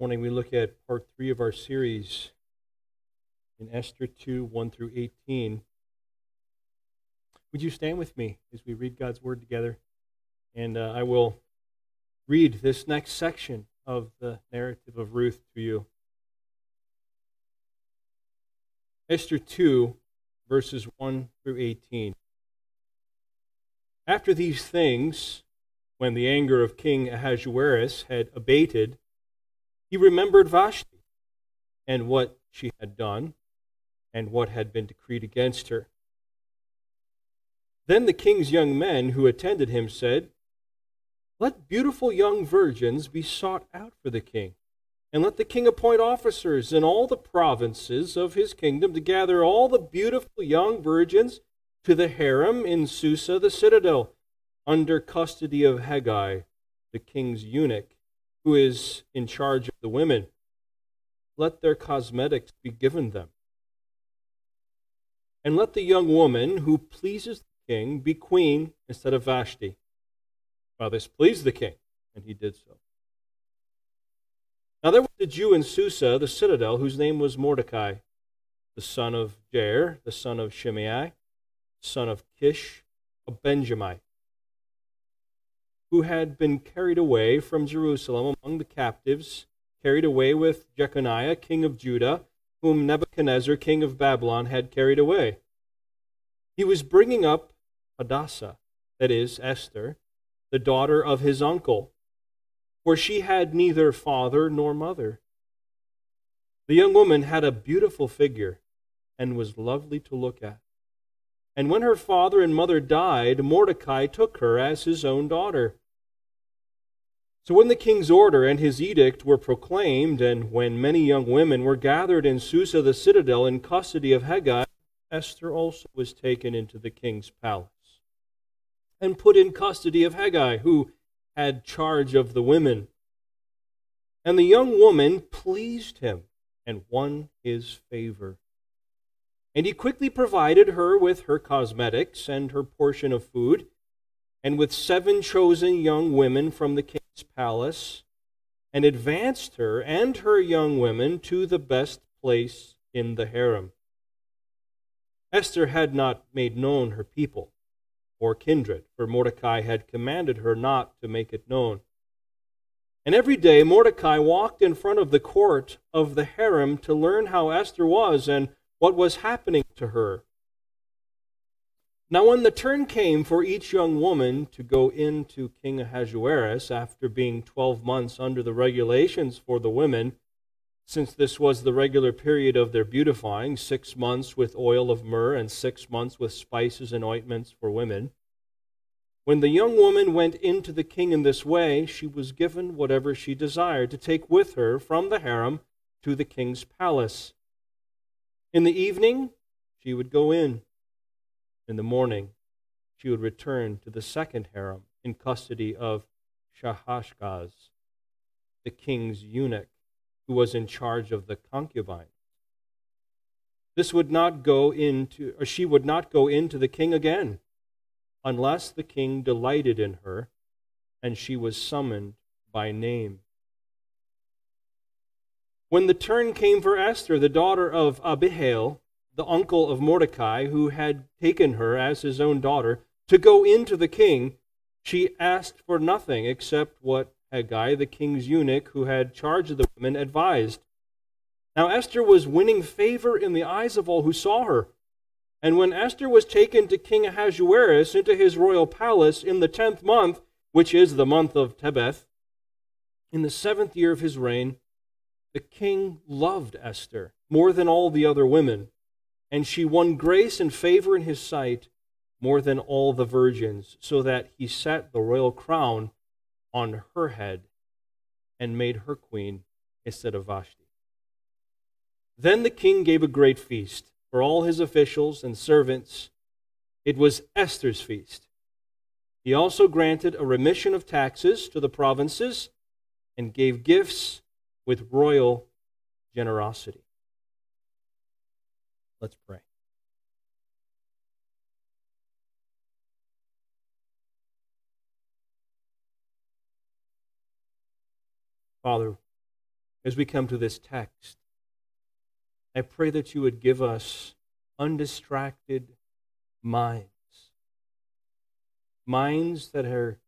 morning we look at part three of our series in Esther 2 1 through 18. Would you stand with me as we read God's word together? And uh, I will read this next section of the narrative of Ruth to you. Esther 2, verses 1 through 18. After these things, when the anger of King Ahasuerus had abated, he remembered Vashti and what she had done and what had been decreed against her. Then the king's young men who attended him said, Let beautiful young virgins be sought out for the king, and let the king appoint officers in all the provinces of his kingdom to gather all the beautiful young virgins to the harem in Susa the citadel, under custody of Hegai, the king's eunuch who is in charge of the women. Let their cosmetics be given them. And let the young woman who pleases the king be queen instead of Vashti. Well, this pleased the king, and he did so. Now there was a Jew in Susa, the citadel, whose name was Mordecai, the son of Jair, the son of Shimei, son of Kish, a Benjamite who had been carried away from Jerusalem among the captives, carried away with Jeconiah, king of Judah, whom Nebuchadnezzar, king of Babylon, had carried away. He was bringing up Hadassah, that is, Esther, the daughter of his uncle, for she had neither father nor mother. The young woman had a beautiful figure and was lovely to look at. And when her father and mother died, Mordecai took her as his own daughter. So when the king's order and his edict were proclaimed, and when many young women were gathered in Susa the citadel in custody of Hegai, Esther also was taken into the king's palace and put in custody of Hegai, who had charge of the women. And the young woman pleased him and won his favor. And he quickly provided her with her cosmetics and her portion of food, and with seven chosen young women from the king's palace, and advanced her and her young women to the best place in the harem. Esther had not made known her people or kindred, for Mordecai had commanded her not to make it known. And every day Mordecai walked in front of the court of the harem to learn how Esther was and what was happening to her. Now, when the turn came for each young woman to go into King Ahasuerus after being 12 months under the regulations for the women, since this was the regular period of their beautifying, six months with oil of myrrh and six months with spices and ointments for women, when the young woman went into the king in this way, she was given whatever she desired to take with her from the harem to the king's palace. In the evening, she would go in. In the morning, she would return to the second harem in custody of Shaashgaz, the king's eunuch, who was in charge of the concubines. This would not go into, or she would not go into the king again, unless the king delighted in her and she was summoned by name. When the turn came for Esther, the daughter of Abihail, the uncle of Mordecai, who had taken her as his own daughter, to go into the king, she asked for nothing except what Hegai, the king's eunuch who had charge of the women, advised. Now Esther was winning favor in the eyes of all who saw her. And when Esther was taken to King Ahasuerus into his royal palace in the tenth month, which is the month of Tebeth, in the seventh year of his reign, the king loved Esther more than all the other women, and she won grace and favor in his sight more than all the virgins, so that he set the royal crown on her head and made her queen instead of Vashti. Then the king gave a great feast for all his officials and servants. It was Esther's feast. He also granted a remission of taxes to the provinces and gave gifts with royal generosity. Let's pray. Father, as we come to this text. I pray that you would give us undistracted minds, minds that are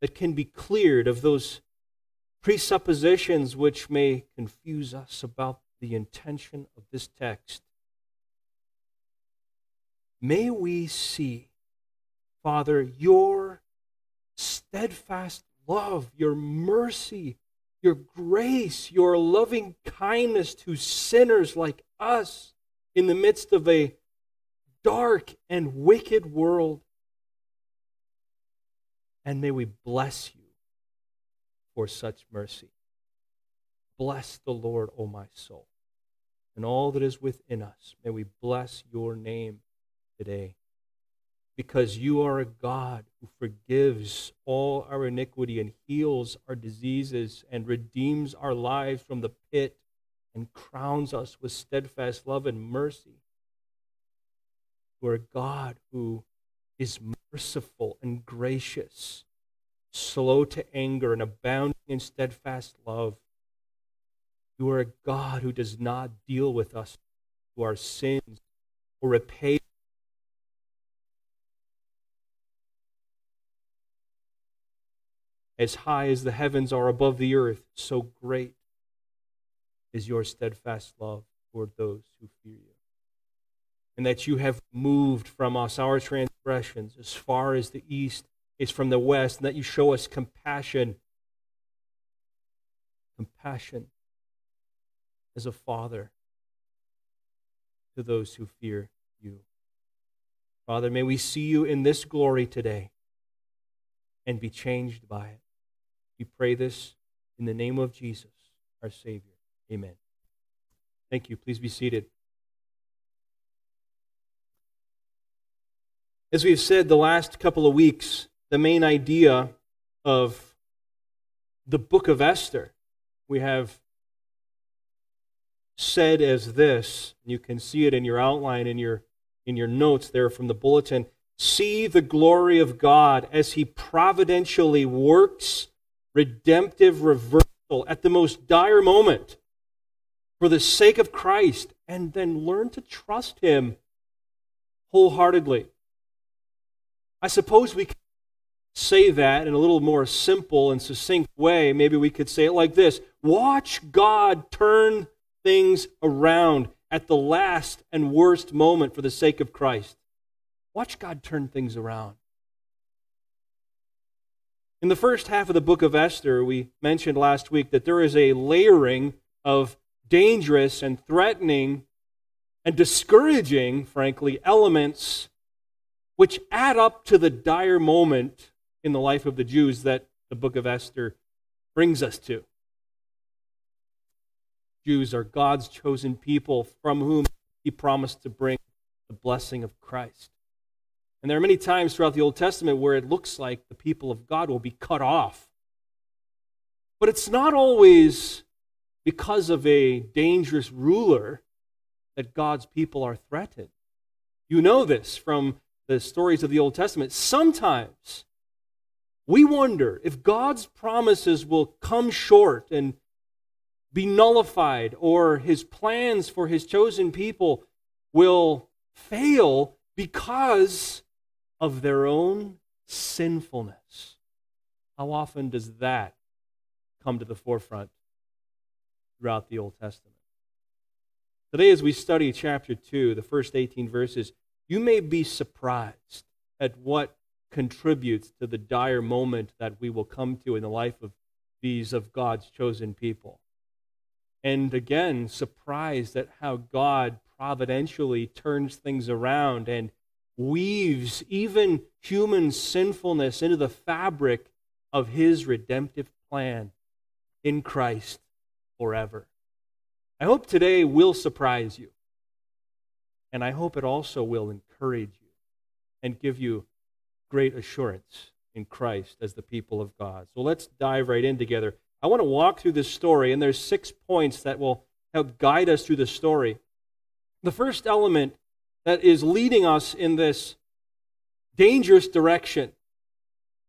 that can be cleared of those presuppositions which may confuse us about the intention of this text. May we see, Father, your steadfast love, your mercy, your grace, your loving kindness to sinners like us in the midst of a dark and wicked world. And may we bless you for such mercy. Bless the Lord, O my soul, and all that is within us. May we bless your name today. Because you are a God who forgives all our iniquity and heals our diseases and redeems our lives from the pit and crowns us with steadfast love and mercy. You are a God who is merciful and gracious slow to anger, and abounding in steadfast love. You are a God who does not deal with us to our sins or repay. As high as the heavens are above the earth, so great is your steadfast love toward those who fear you. And that you have moved from us our transgressions as far as the east is from the west, and that you show us compassion. Compassion as a father to those who fear you. Father, may we see you in this glory today and be changed by it. We pray this in the name of Jesus, our Savior. Amen. Thank you. Please be seated. As we've said the last couple of weeks, the main idea of the book of Esther. We have said as this, you can see it in your outline in your in your notes there from the bulletin, see the glory of God as he providentially works redemptive reversal at the most dire moment for the sake of Christ and then learn to trust him wholeheartedly. I suppose we can say that in a little more simple and succinct way, maybe we could say it like this Watch God turn things around at the last and worst moment for the sake of Christ. Watch God turn things around. In the first half of the book of Esther, we mentioned last week that there is a layering of dangerous and threatening and discouraging, frankly, elements which add up to the dire moment in the life of the Jews that the book of Esther brings us to. Jews are God's chosen people from whom he promised to bring the blessing of Christ. And there are many times throughout the Old Testament where it looks like the people of God will be cut off. But it's not always because of a dangerous ruler that God's people are threatened. You know this from the stories of the Old Testament. Sometimes we wonder if God's promises will come short and be nullified, or his plans for his chosen people will fail because of their own sinfulness. How often does that come to the forefront throughout the Old Testament? Today, as we study chapter 2, the first 18 verses, you may be surprised at what contributes to the dire moment that we will come to in the life of these of God's chosen people. And again, surprised at how God providentially turns things around and weaves even human sinfulness into the fabric of his redemptive plan in Christ forever. I hope today will surprise you. And I hope it also will encourage you and give you great assurance in Christ as the people of God. So let's dive right in together. I want to walk through this story, and there's six points that will help guide us through the story. The first element that is leading us in this dangerous direction,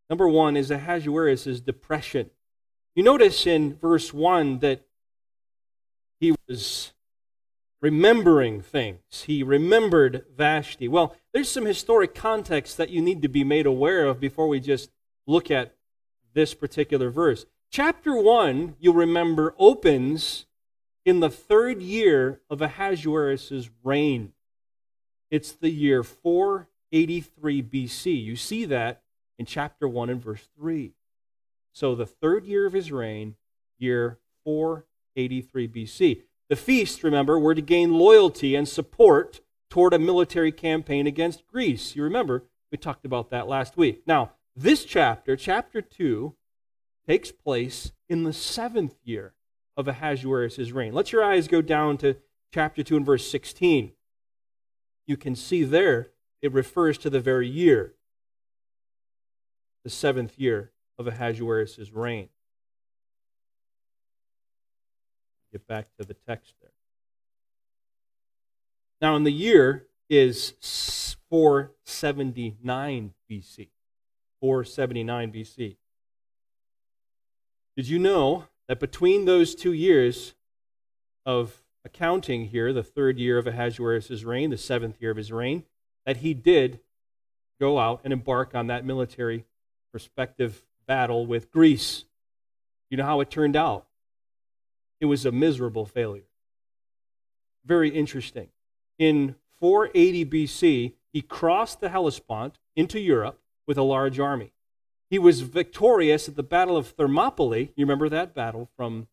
number one, is Ahasuerus' depression. You notice in verse 1 that he was remembering things. He remembered Vashti. Well, there's some historic context that you need to be made aware of before we just look at this particular verse. Chapter 1, you'll remember, opens in the third year of Ahasuerus' reign. It's the year 483 BC. You see that in chapter 1 and verse 3. So the third year of his reign, year 483 BC. The feasts, remember, were to gain loyalty and support toward a military campaign against Greece. You remember, we talked about that last week. Now, this chapter, chapter 2, takes place in the seventh year of Ahasuerus' reign. Let your eyes go down to chapter 2 and verse 16. You can see there it refers to the very year, the seventh year of Ahasuerus' reign. Get back to the text there. Now, in the year is 479 BC. 479 BC. Did you know that between those two years of accounting here, the third year of Ahasuerus' reign, the seventh year of his reign, that he did go out and embark on that military prospective battle with Greece? You know how it turned out? It was a miserable failure. Very interesting. In 480 BC, he crossed the Hellespont into Europe with a large army. He was victorious at the Battle of Thermopylae. You remember that battle from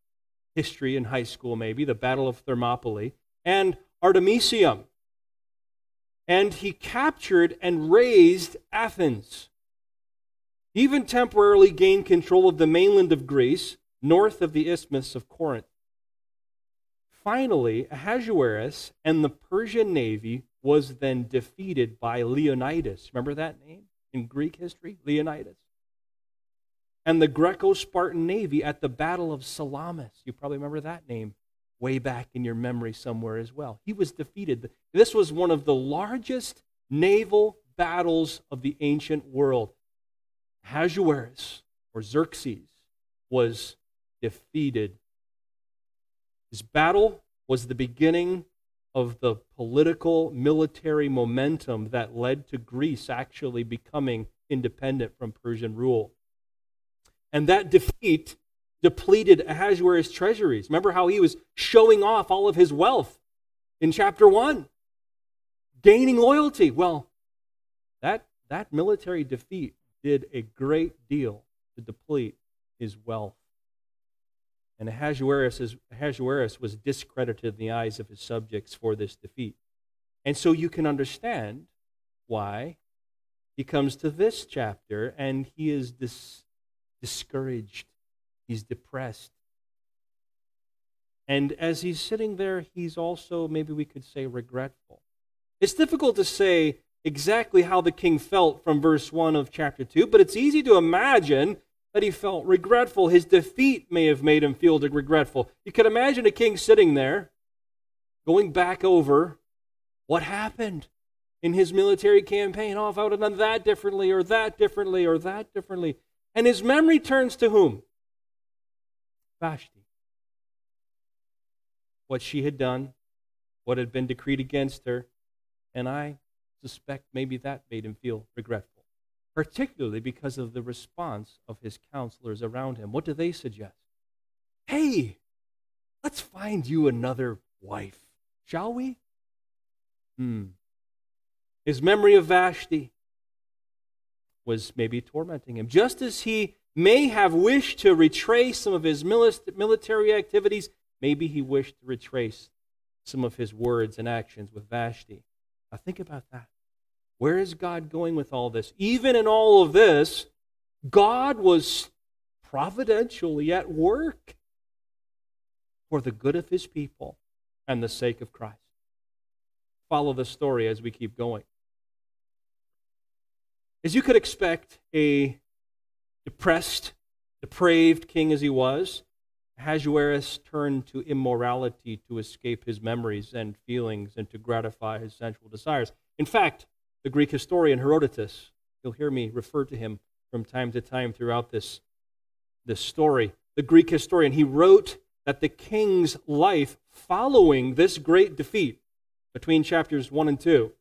history in high school, maybe, the Battle of Thermopylae, and Artemisium. And he captured and razed Athens. He even temporarily gained control of the mainland of Greece, north of the Isthmus of Corinth. Finally, Ahasuerus and the Persian navy was then defeated by Leonidas. Remember that name in Greek history? Leonidas and the Greco Spartan Navy at the Battle of Salamis. You probably remember that name way back in your memory somewhere as well. He was defeated. This was one of the largest naval battles of the ancient world. Ahasuerus, or Xerxes, was defeated. His battle was the beginning of the political military momentum that led to Greece actually becoming independent from Persian rule. And that defeat depleted Ahasuerus' treasuries. Remember how he was showing off all of his wealth in chapter 1, gaining loyalty. Well, that, that military defeat did a great deal to deplete his wealth. And Ahasuerus, Ahasuerus was discredited in the eyes of his subjects for this defeat. And so you can understand why he comes to this chapter and he is dis- discouraged, he's depressed. And as he's sitting there, he's also, maybe we could say, regretful. It's difficult to say exactly how the king felt from verse 1 of chapter 2, but it's easy to imagine that he felt regretful. His defeat may have made him feel regretful. You could imagine a king sitting there, going back over what happened in his military campaign. Oh, if I would have done that differently, or that differently, or that differently. And his memory turns to whom? Vashti. What she had done, what had been decreed against her, and I suspect maybe that made him feel regretful, particularly because of the response of his counselors around him. What do they suggest? Hey, let's find you another wife, shall we? Hmm. His memory of Vashti, was maybe tormenting him. Just as he may have wished to retrace some of his military activities, maybe he wished to retrace some of his words and actions with Vashti. Now think about that. Where is God going with all this? Even in all of this, God was providentially at work for the good of his people and the sake of Christ. Follow the story as we keep going. As you could expect, a depressed, depraved king as he was, Ahasuerus turned to immorality to escape his memories and feelings and to gratify his sensual desires. In fact, the Greek historian Herodotus, you'll hear me refer to him from time to time throughout this, this story. The Greek historian, he wrote that the king's life following this great defeat between chapters 1 and 2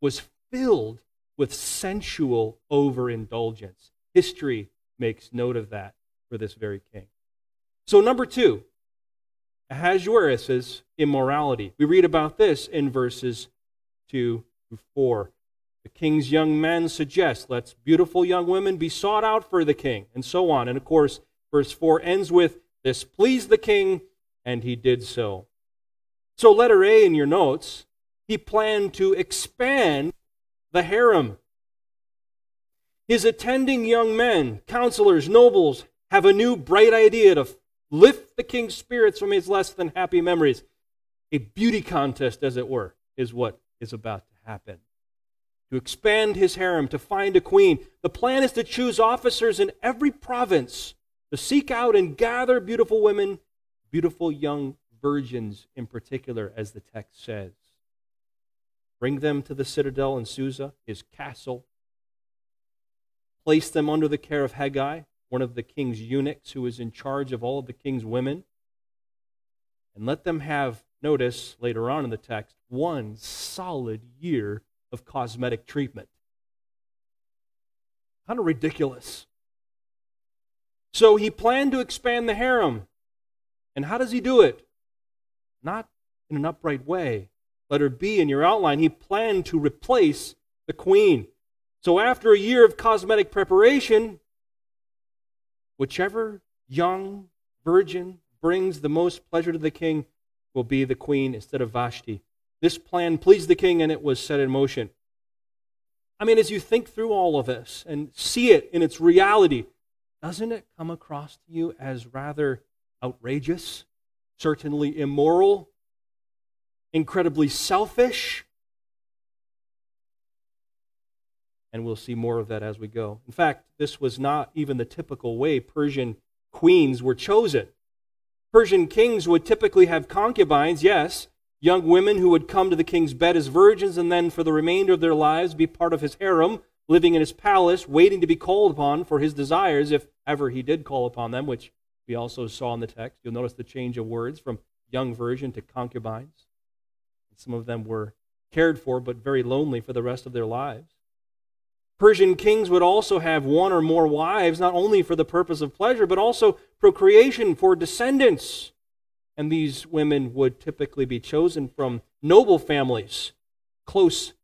was filled with sensual overindulgence. History makes note of that for this very king. So, number two, Ahasuerus' immorality. We read about this in verses 2 through 4. The king's young men suggest, let's beautiful young women be sought out for the king, and so on. And of course, verse 4 ends with, this pleased the king, and he did so. So, letter A in your notes, he planned to expand the harem. His attending young men, counselors, nobles, have a new bright idea to lift the king's spirits from his less than happy memories. A beauty contest, as it were, is what is about to happen. To expand his harem, to find a queen. The plan is to choose officers in every province to seek out and gather beautiful women, beautiful young virgins in particular, as the text says. Bring them to the citadel in Susa, his castle. Place them under the care of Hegai, one of the king's eunuchs who is in charge of all of the king's women. And let them have, notice later on in the text, one solid year of cosmetic treatment. Kind of ridiculous. So he planned to expand the harem. And how does he do it? Not in an upright way. Letter B in your outline, he planned to replace the queen. So after a year of cosmetic preparation, whichever young virgin brings the most pleasure to the king will be the queen instead of Vashti. This plan pleased the king and it was set in motion. I mean, as you think through all of this and see it in its reality, doesn't it come across to you as rather outrageous, certainly immoral, incredibly selfish? And we'll see more of that as we go. In fact, this was not even the typical way Persian queens were chosen. Persian kings would typically have concubines, yes, young women who would come to the king's bed as virgins and then for the remainder of their lives be part of his harem, living in his palace, waiting to be called upon for his desires if ever he did call upon them, which we also saw in the text. You'll notice the change of words from young virgin to concubines. Some of them were cared for, but very lonely for the rest of their lives. Persian kings would also have one or more wives, not only for the purpose of pleasure, but also procreation for descendants. And these women would typically be chosen from noble families, close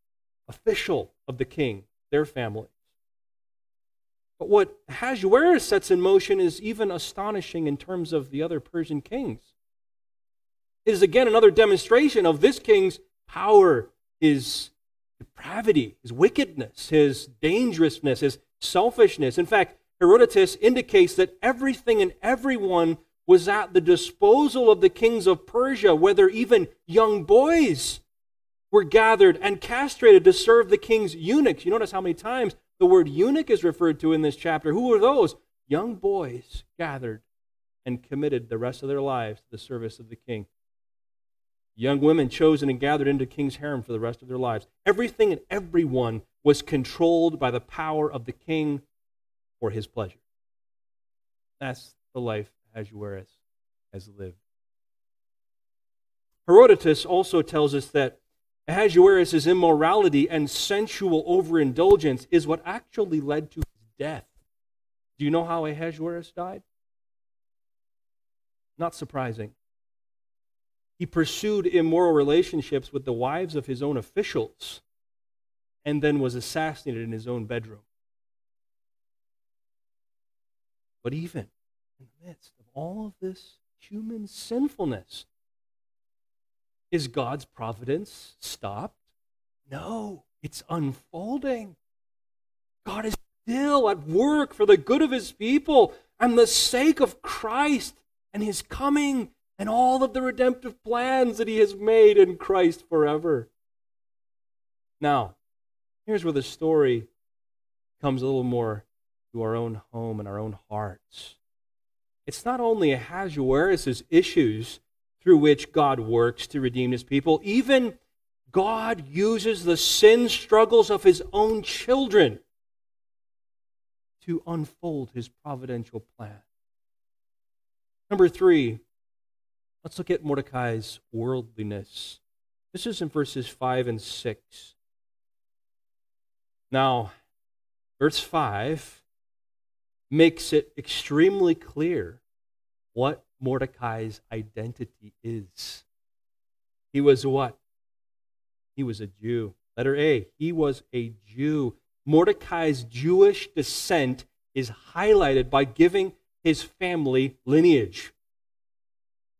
official of the king, their family. But what Ahasuerus sets in motion is even astonishing in terms of the other Persian kings. It is again another demonstration of this king's power, his depravity, his wickedness, his dangerousness, his selfishness. In fact, Herodotus indicates that everything and everyone was at the disposal of the kings of Persia, whether even young boys were gathered and castrated to serve the king's eunuchs. You notice how many times the word eunuch is referred to in this chapter. Who were those? Young boys gathered and committed the rest of their lives to the service of the king. Young women chosen and gathered into king's harem for the rest of their lives. Everything and everyone was controlled by the power of the king for his pleasure. That's the life Ahasuerus has lived. Herodotus also tells us that Ahasuerus' immorality and sensual overindulgence is what actually led to his death. Do you know how Ahasuerus died? Not surprising. He pursued immoral relationships with the wives of his own officials and then was assassinated in his own bedroom. But even in the midst of all of this human sinfulness, is God's providence stopped? No, it's unfolding. God is still at work for the good of his people and the sake of Christ and his coming and all of the redemptive plans that he has made in Christ forever. Now, here's where the story comes a little more to our own home and our own hearts. It's not only Ahasuerus' issues through which God works to redeem his people, even God uses the sin struggles of his own children to unfold his providential plan. Number three, Let's look at Mordecai's worldliness. This is in verses 5 and 6. Now, verse 5 makes it extremely clear what Mordecai's identity is. He was what? He was a Jew. Letter A, he was a Jew. Mordecai's Jewish descent is highlighted by giving his family lineage.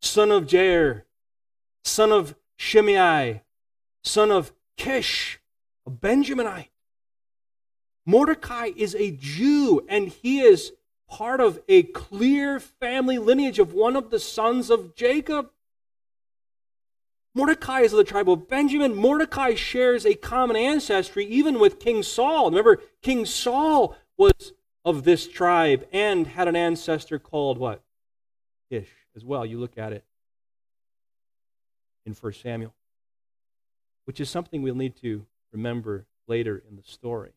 Son of Jair, son of Shimei, son of Kish, a Benjaminite. Mordecai is a Jew, and he is part of a clear family lineage of one of the sons of Jacob. Mordecai is of the tribe of Benjamin. Mordecai shares a common ancestry even with King Saul. Remember, King Saul was of this tribe and had an ancestor called what? Kish as well. You look at it in 1 Samuel, which is something we'll need to remember later in the story.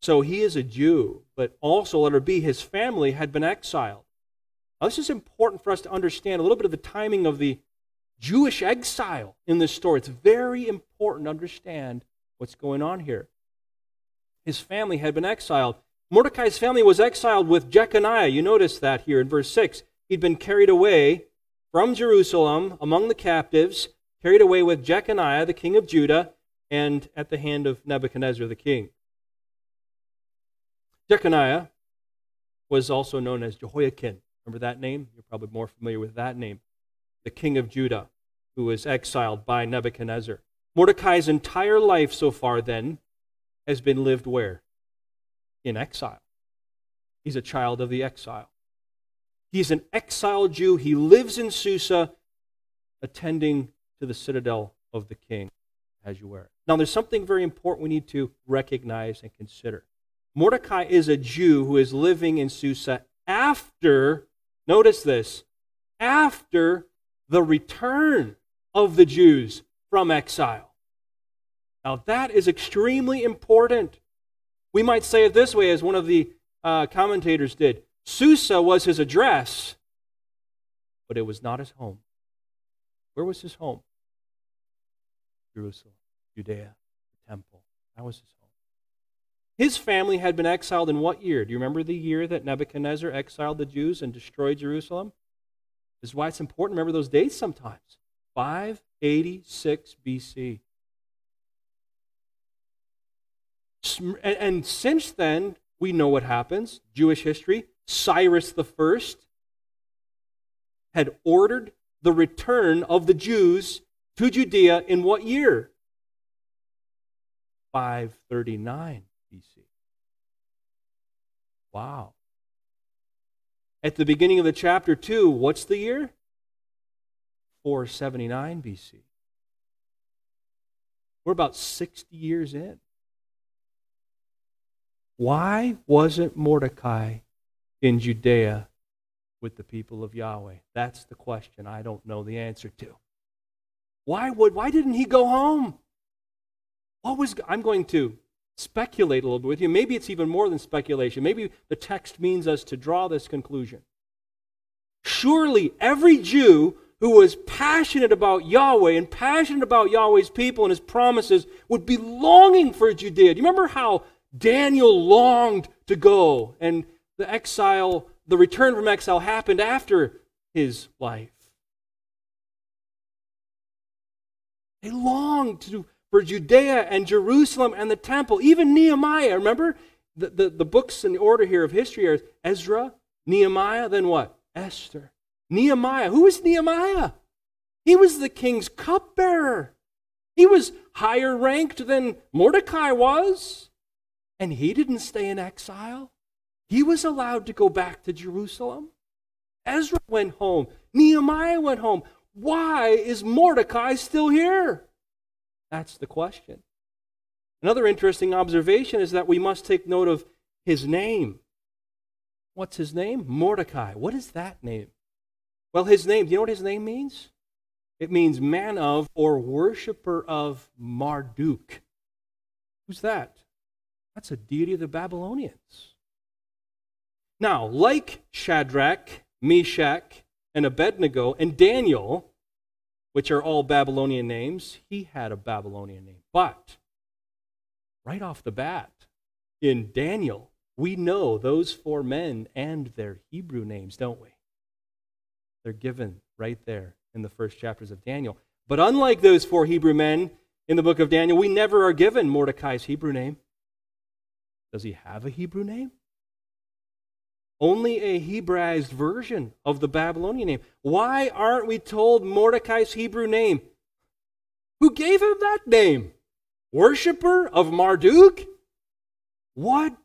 So he is a Jew, but also, letter B, his family had been exiled. Now, this is important for us to understand a little bit of the timing of the Jewish exile in this story. It's very important to understand what's going on here. His family had been exiled. Mordecai's family was exiled with Jeconiah. You notice that here in verse 6. He'd been carried away from Jerusalem among the captives, carried away with Jeconiah, the king of Judah, and at the hand of Nebuchadnezzar, the king. Jeconiah was also known as Jehoiakim. Remember that name? You're probably more familiar with that name the king of Judah, who was exiled by Nebuchadnezzar. Mordecai's entire life so far, then, has been lived where? In exile. He's a child of the exile. He's an exiled Jew. He lives in Susa, attending to the citadel of the king as you wear. Now, there's something very important we need to recognize and consider. Mordecai is a Jew who is living in Susa after, notice this, after the return of the Jews from exile. Now, that is extremely important. We might say it this way, as one of the uh, commentators did Susa was his address, but it was not his home. Where was his home? Jerusalem, Judea, the temple. That was his home. His family had been exiled in what year? Do you remember the year that Nebuchadnezzar exiled the Jews and destroyed Jerusalem? This is why it's important to remember those dates sometimes. 586 BC. And since then, we know what happens. Jewish history. Cyrus First had ordered the return of the Jews to Judea in what year? 539 BC. Wow. At the beginning of the chapter 2, what's the year? 479 BC. We're about 60 years in. Why wasn't Mordecai in Judea with the people of Yahweh? That's the question I don't know the answer to. Why would why didn't he go home? What was I'm going to speculate a little bit with you. Maybe it's even more than speculation. Maybe the text means us to draw this conclusion. Surely every Jew who was passionate about Yahweh and passionate about Yahweh's people and his promises would be longing for Judea. Do you remember how Daniel longed to go and the exile, the return from exile happened after his life? They longed to for Judea and Jerusalem and the temple, even Nehemiah. Remember, the, the, the books in the order here of history are Ezra, Nehemiah, then what? Esther. Nehemiah. Who was Nehemiah? He was the king's cupbearer. He was higher ranked than Mordecai was. And he didn't stay in exile. He was allowed to go back to Jerusalem. Ezra went home. Nehemiah went home. Why is Mordecai still here? That's the question. Another interesting observation is that we must take note of his name. What's his name? Mordecai. What is that name? Well, his name, do you know what his name means? It means man of or worshiper of Marduk. Who's that? That's a deity of the Babylonians. Now, like Shadrach, Meshach, and Abednego and Daniel, which are all Babylonian names, he had a Babylonian name. But right off the bat, in Daniel, we know those four men and their Hebrew names, don't we? They're given right there in the first chapters of Daniel. But unlike those four Hebrew men in the book of Daniel, we never are given Mordecai's Hebrew name. Does he have a Hebrew name? Only a Hebraized version of the Babylonian name. Why aren't we told Mordecai's Hebrew name? Who gave him that name? Worshipper of Marduk? What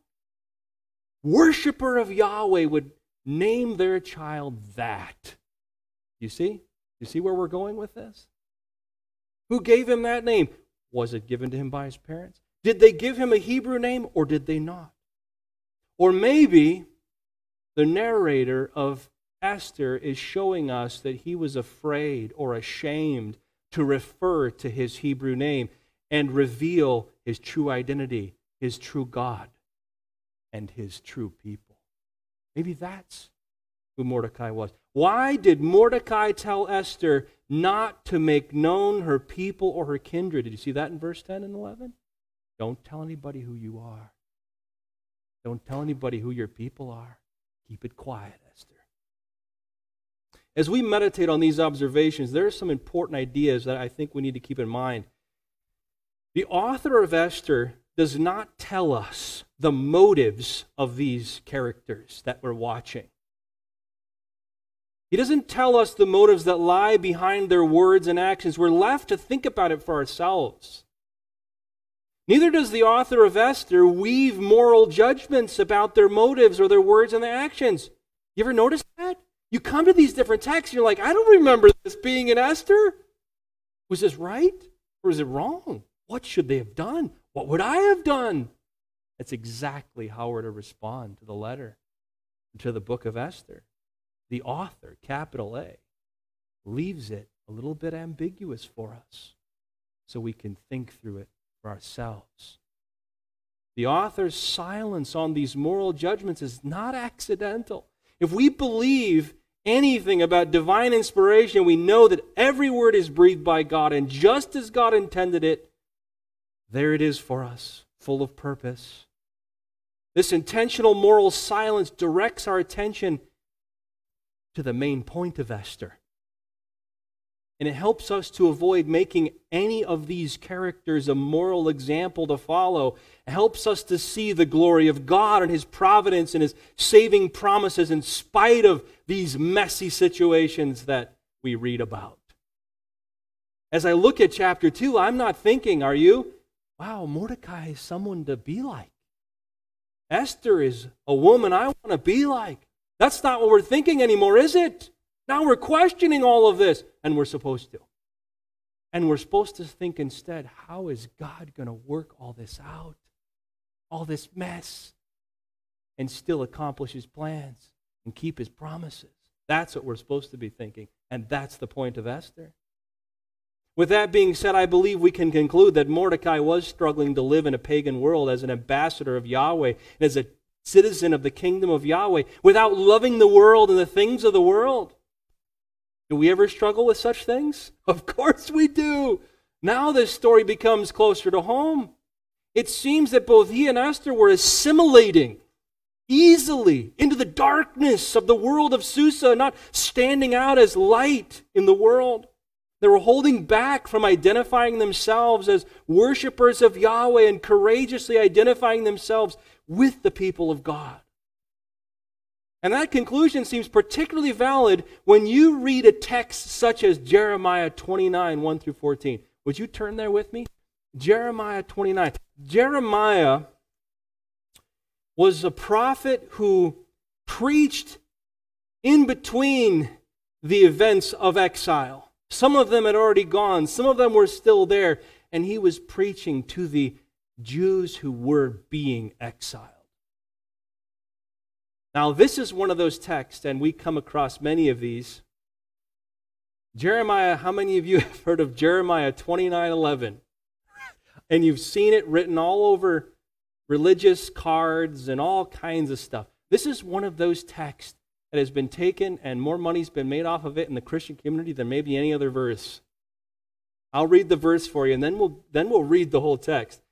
worshiper of Yahweh would name their child that? You see? You see where we're going with this? Who gave him that name? Was it given to him by his parents? Did they give him a Hebrew name or did they not? Or maybe the narrator of Esther is showing us that he was afraid or ashamed to refer to his Hebrew name and reveal his true identity, his true God, and his true people. Maybe that's who Mordecai was. Why did Mordecai tell Esther not to make known her people or her kindred? Did you see that in verse 10 and 11? Don't tell anybody who you are. Don't tell anybody who your people are. Keep it quiet, Esther. As we meditate on these observations, there are some important ideas that I think we need to keep in mind. The author of Esther does not tell us the motives of these characters that we're watching. He doesn't tell us the motives that lie behind their words and actions. We're left to think about it for ourselves. Neither does the author of Esther weave moral judgments about their motives or their words and their actions. You ever notice that? You come to these different texts, and you're like, I don't remember this being in Esther. Was this right or is it wrong? What should they have done? What would I have done? That's exactly how we're to respond to the letter, to the book of Esther the author, capital A, leaves it a little bit ambiguous for us so we can think through it for ourselves. The author's silence on these moral judgments is not accidental. If we believe anything about divine inspiration, we know that every word is breathed by God, and just as God intended it, there it is for us, full of purpose. This intentional moral silence directs our attention to the main point of Esther. And it helps us to avoid making any of these characters a moral example to follow. It helps us to see the glory of God and His providence and His saving promises in spite of these messy situations that we read about. As I look at chapter 2, I'm not thinking, are you? Wow, Mordecai is someone to be like. Esther is a woman I want to be like. That's not what we're thinking anymore, is it? Now we're questioning all of this, and we're supposed to. And we're supposed to think instead, how is God going to work all this out? All this mess, and still accomplish his plans and keep his promises. That's what we're supposed to be thinking, and that's the point of Esther. With that being said, I believe we can conclude that Mordecai was struggling to live in a pagan world as an ambassador of Yahweh and as a citizen of the kingdom of Yahweh without loving the world and the things of the world. Do we ever struggle with such things? Of course we do. Now this story becomes closer to home. It seems that both he and Esther were assimilating easily into the darkness of the world of Susa, not standing out as light in the world. They were holding back from identifying themselves as worshippers of Yahweh and courageously identifying themselves with the people of God. And that conclusion seems particularly valid when you read a text such as Jeremiah 29, 1 through 14. Would you turn there with me? Jeremiah 29. Jeremiah was a prophet who preached in between the events of exile. Some of them had already gone, some of them were still there, and he was preaching to the Jews who were being exiled. Now, this is one of those texts, and we come across many of these. Jeremiah, how many of you have heard of Jeremiah 29 11? and you've seen it written all over religious cards and all kinds of stuff. This is one of those texts that has been taken and more money's been made off of it in the Christian community than maybe any other verse. I'll read the verse for you and then we'll then we'll read the whole text.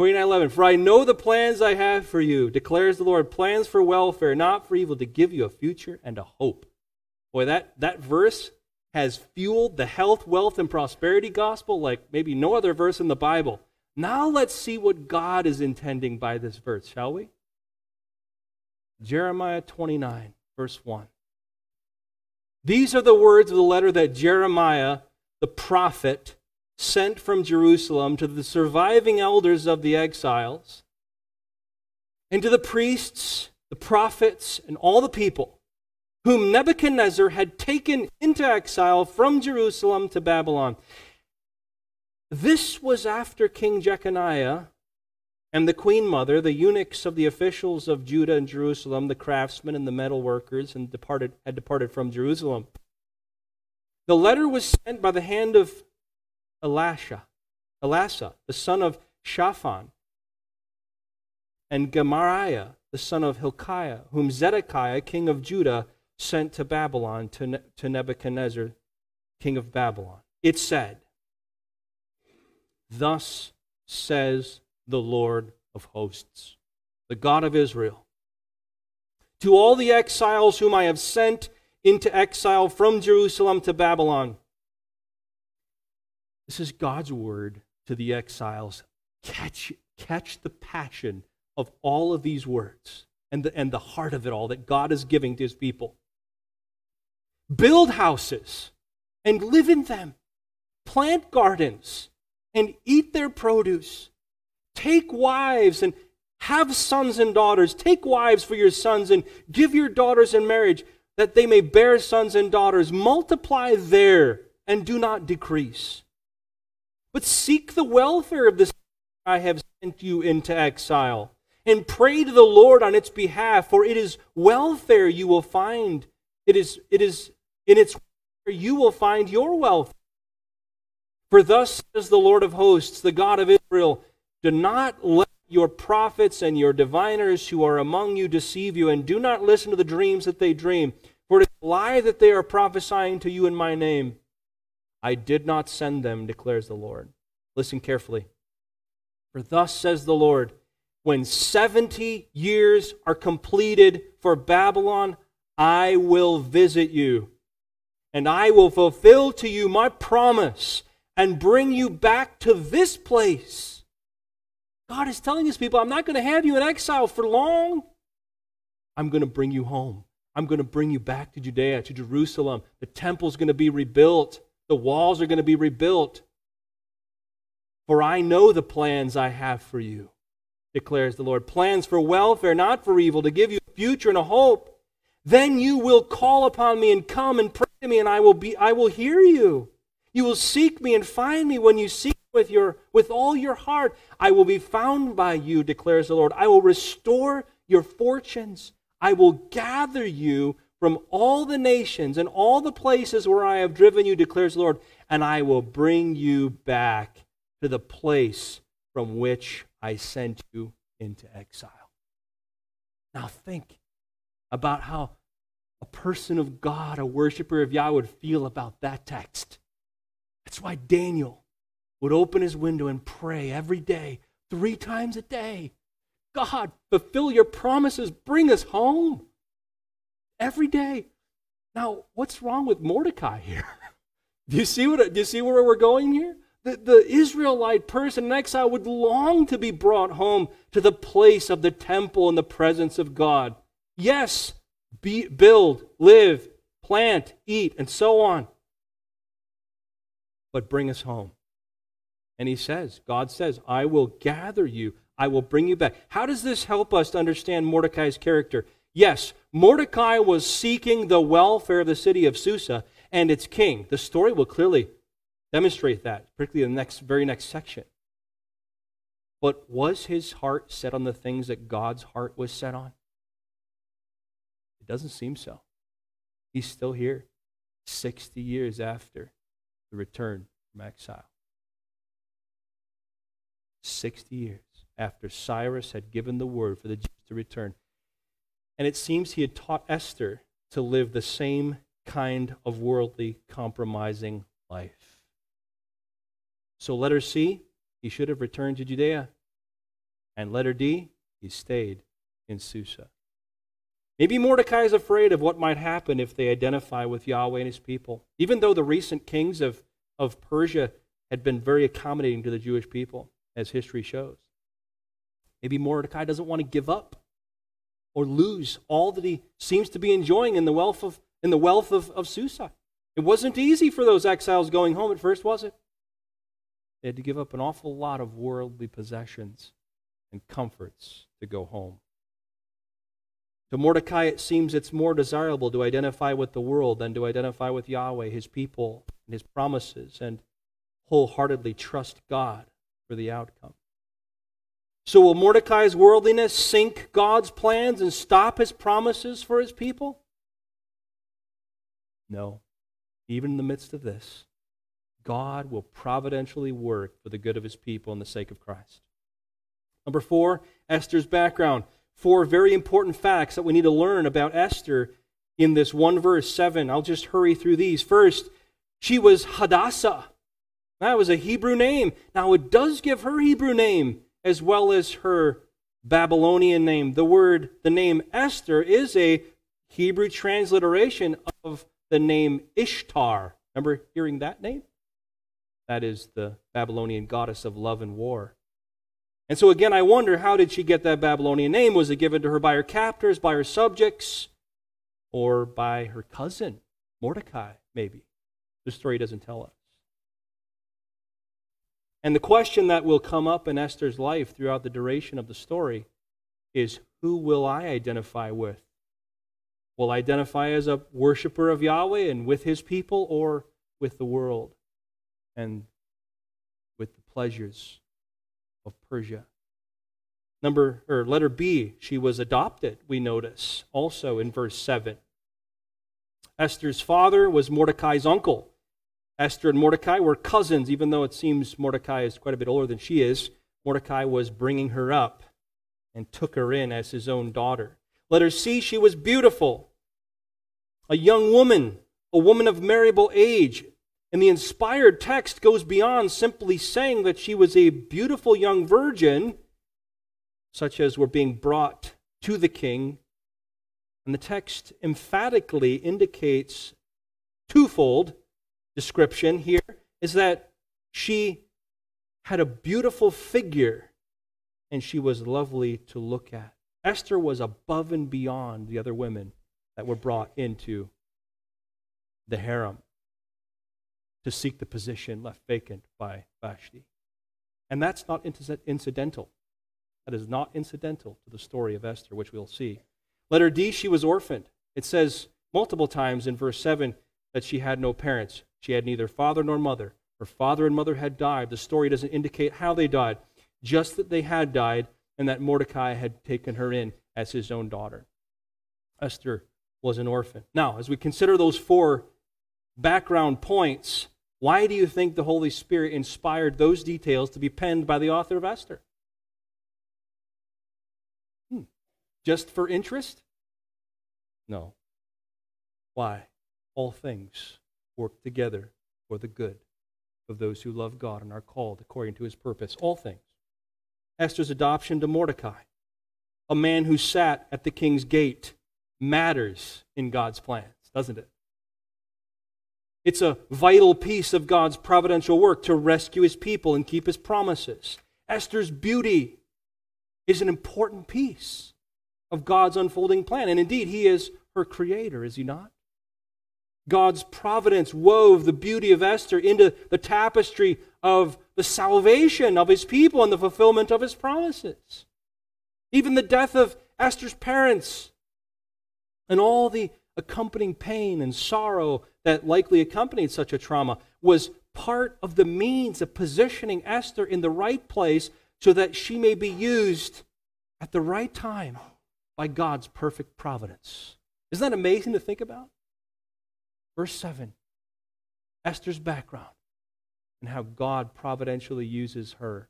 29:11 For I know the plans I have for you declares the Lord plans for welfare not for evil to give you a future and a hope. Boy that that verse has fueled the health, wealth and prosperity gospel like maybe no other verse in the Bible. Now let's see what God is intending by this verse, shall we? Jeremiah 29 verse 1. These are the words of the letter that Jeremiah the prophet sent from Jerusalem to the surviving elders of the exiles, and to the priests, the prophets, and all the people, whom Nebuchadnezzar had taken into exile from Jerusalem to Babylon. This was after King Jeconiah and the queen mother, the eunuchs of the officials of Judah and Jerusalem, the craftsmen and the metal workers, and departed, had departed from Jerusalem. The letter was sent by the hand of Elasha, Elasa, the son of Shaphan, and Gemariah, the son of Hilkiah, whom Zedekiah, king of Judah, sent to Babylon to, ne- to Nebuchadnezzar, king of Babylon. It said, Thus says the Lord of hosts, the God of Israel. To all the exiles whom I have sent into exile from Jerusalem to Babylon, this is God's word to the exiles. Catch, catch the passion of all of these words and the, and the heart of it all that God is giving to his people. Build houses and live in them, plant gardens and eat their produce. Take wives and have sons and daughters. Take wives for your sons and give your daughters in marriage that they may bear sons and daughters. Multiply there and do not decrease. But seek the welfare of the I have sent you into exile, and pray to the Lord on its behalf, for it is welfare you will find. It is, it is in its welfare you will find your wealth. For thus says the Lord of hosts, the God of Israel, do not let your prophets and your diviners who are among you deceive you, and do not listen to the dreams that they dream, for it is a lie that they are prophesying to you in my name. I did not send them, declares the Lord. Listen carefully. For thus says the Lord, when 70 years are completed for Babylon, I will visit you, and I will fulfill to you my promise and bring you back to this place. God is telling his people, I'm not going to have you in exile for long. I'm going to bring you home. I'm going to bring you back to Judea, to Jerusalem. The temple's going to be rebuilt. The walls are going to be rebuilt. For I know the plans I have for you, declares the Lord plans for welfare, not for evil, to give you a future and a hope. Then you will call upon me and come and pray to me, and I will, be, I will hear you. You will seek me and find me when you seek with, your, with all your heart. I will be found by you, declares the Lord. I will restore your fortunes. I will gather you from all the nations and all the places where I have driven you, declares the Lord, and I will bring you back to the place from which I sent you into exile. Now think about how a person of God, a worshiper of Yah, would feel about that text. That's why Daniel would open his window and pray every day, three times a day. God, fulfill your promises, bring us home every day. Now, what's wrong with Mordecai here? do you see what do you see where we're going here? The, the Israelite person in exile would long to be brought home to the place of the temple and the presence of God. Yes, be, build, live, plant, eat, and so on. But bring us home. And he says, God says, I will gather you, I will bring you back. How does this help us to understand Mordecai's character? Yes, Mordecai was seeking the welfare of the city of Susa and its king. The story will clearly demonstrate that, particularly in the next, very next section. But was his heart set on the things that God's heart was set on? It doesn't seem so. He's still here, 60 years after the return from exile. 60 years after Cyrus had given the word for the Jews to return. And it seems he had taught Esther to live the same kind of worldly, compromising life. So, letter C, he should have returned to Judea. And letter D, he stayed in Susa. Maybe Mordecai is afraid of what might happen if they identify with Yahweh and his people. Even though the recent kings of, of Persia had been very accommodating to the Jewish people, as history shows. Maybe Mordecai doesn't want to give up or lose all that he seems to be enjoying in the wealth of, in the wealth of, of Susa. It wasn't easy for those exiles going home at first, was it? They had to give up an awful lot of worldly possessions and comforts to go home. To Mordecai, it seems it's more desirable to identify with the world than to identify with Yahweh, his people, and his promises, and wholeheartedly trust God for the outcome. So, will Mordecai's worldliness sink God's plans and stop his promises for his people? No. Even in the midst of this, God will providentially work for the good of his people and the sake of Christ. Number four, Esther's background. Four very important facts that we need to learn about Esther in this one verse, seven. I'll just hurry through these. First, she was Hadassah. That was a Hebrew name. Now, it does give her Hebrew name as well as her Babylonian name. The word, the name Esther, is a Hebrew transliteration of the name Ishtar. Remember hearing that name? That is the Babylonian goddess of love and war. And so again, I wonder how did she get that Babylonian name? Was it given to her by her captors, by her subjects, or by her cousin, Mordecai, maybe? The story doesn't tell us. And the question that will come up in Esther's life throughout the duration of the story is who will I identify with? Will I identify as a worshiper of Yahweh and with his people or with the world and with the pleasures of Persia? Number or letter B, she was adopted, we notice also in verse 7. Esther's father was Mordecai's uncle. Esther and Mordecai were cousins, even though it seems Mordecai is quite a bit older than she is. Mordecai was bringing her up and took her in as his own daughter. Let her see she was beautiful, a young woman, a woman of marriable age. And the inspired text goes beyond simply saying that she was a beautiful young virgin, such as were being brought to the king. And the text emphatically indicates twofold description here is that she had a beautiful figure and she was lovely to look at. Esther was above and beyond the other women that were brought into the harem to seek the position left vacant by Vashti. And that's not incidental. That is not incidental to the story of Esther, which we'll see. Letter D, she was orphaned. It says multiple times in verse 7 that she had no parents. She had neither father nor mother. Her father and mother had died. The story doesn't indicate how they died, just that they had died and that Mordecai had taken her in as his own daughter. Esther was an orphan. Now, as we consider those four background points, why do you think the Holy Spirit inspired those details to be penned by the author of Esther? Hmm. Just for interest? No. Why? All things work together for the good of those who love God and are called according to his purpose. All things. Esther's adoption to Mordecai, a man who sat at the king's gate, matters in God's plans, doesn't it? It's a vital piece of God's providential work to rescue his people and keep his promises. Esther's beauty is an important piece of God's unfolding plan. And indeed, he is her creator, is he not? God's providence wove the beauty of Esther into the tapestry of the salvation of his people and the fulfillment of his promises. Even the death of Esther's parents and all the accompanying pain and sorrow that likely accompanied such a trauma was part of the means of positioning Esther in the right place so that she may be used at the right time by God's perfect providence. Isn't that amazing to think about? Verse 7 Esther's background and how God providentially uses her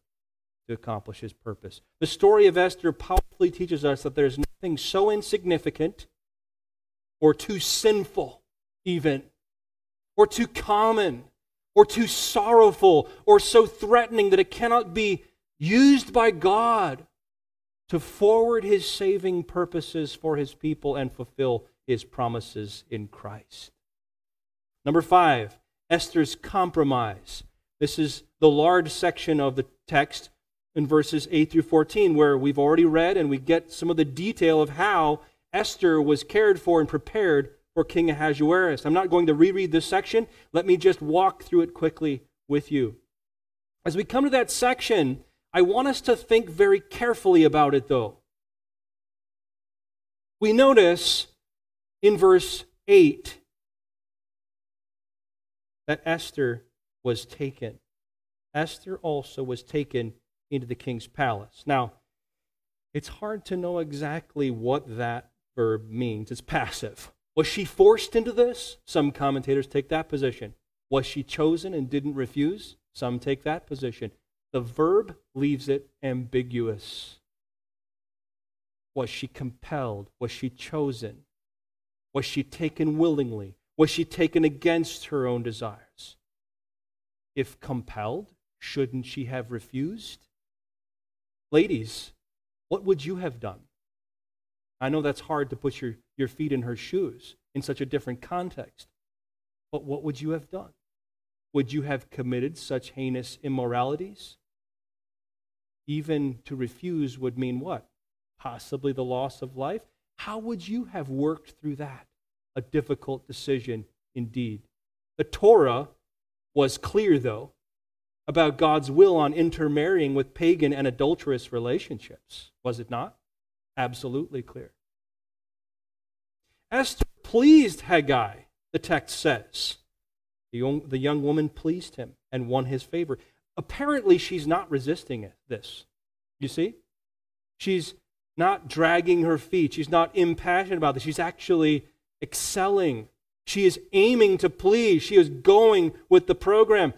to accomplish his purpose. The story of Esther powerfully teaches us that there's nothing so insignificant or too sinful, even, or too common, or too sorrowful, or so threatening that it cannot be used by God to forward his saving purposes for his people and fulfill his promises in Christ. Number five, Esther's compromise. This is the large section of the text in verses 8 through 14, where we've already read and we get some of the detail of how Esther was cared for and prepared for King Ahasuerus. I'm not going to reread this section. Let me just walk through it quickly with you. As we come to that section, I want us to think very carefully about it, though. We notice in verse 8 that Esther was taken. Esther also was taken into the king's palace. Now, it's hard to know exactly what that verb means. It's passive. Was she forced into this? Some commentators take that position. Was she chosen and didn't refuse? Some take that position. The verb leaves it ambiguous. Was she compelled? Was she chosen? Was she taken willingly? Was she taken against her own desires? If compelled, shouldn't she have refused? Ladies, what would you have done? I know that's hard to put your, your feet in her shoes in such a different context. But what would you have done? Would you have committed such heinous immoralities? Even to refuse would mean what? Possibly the loss of life? How would you have worked through that? A difficult decision indeed. The Torah was clear, though, about God's will on intermarrying with pagan and adulterous relationships, was it not? Absolutely clear. Esther pleased Hegai, the text says. The young, the young woman pleased him and won his favor. Apparently, she's not resisting it, this. You see? She's not dragging her feet. She's not impassioned about this. She's actually excelling. She is aiming to please. She is going with the program.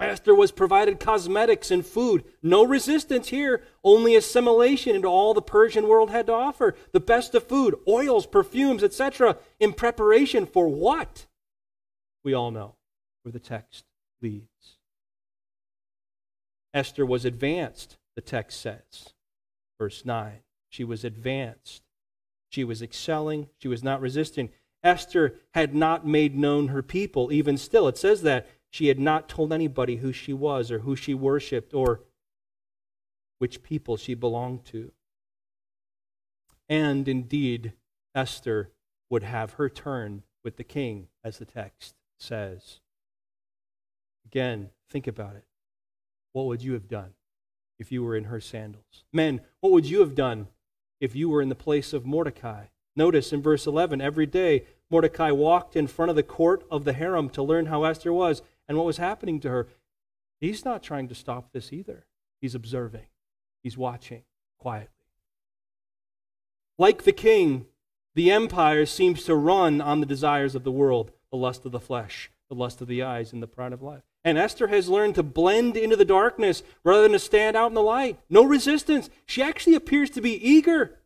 Esther was provided cosmetics and food. No resistance here, only assimilation into all the Persian world had to offer. The best of food, oils, perfumes, etc., in preparation for what? We all know where the text leads. Esther was advanced, the text says. Verse 9. She was advanced. She was excelling. She was not resisting. Esther had not made known her people. Even still, it says that she had not told anybody who she was or who she worshiped or which people she belonged to. And indeed, Esther would have her turn with the king, as the text says. Again, think about it. What would you have done if you were in her sandals? Men, what would you have done if you were in the place of Mordecai? Notice in verse 11, every day Mordecai walked in front of the court of the harem to learn how Esther was and what was happening to her. He's not trying to stop this either. He's observing, he's watching quietly. Like the king, the empire seems to run on the desires of the world, the lust of the flesh, the lust of the eyes, and the pride of life. And Esther has learned to blend into the darkness rather than to stand out in the light. No resistance. She actually appears to be eager,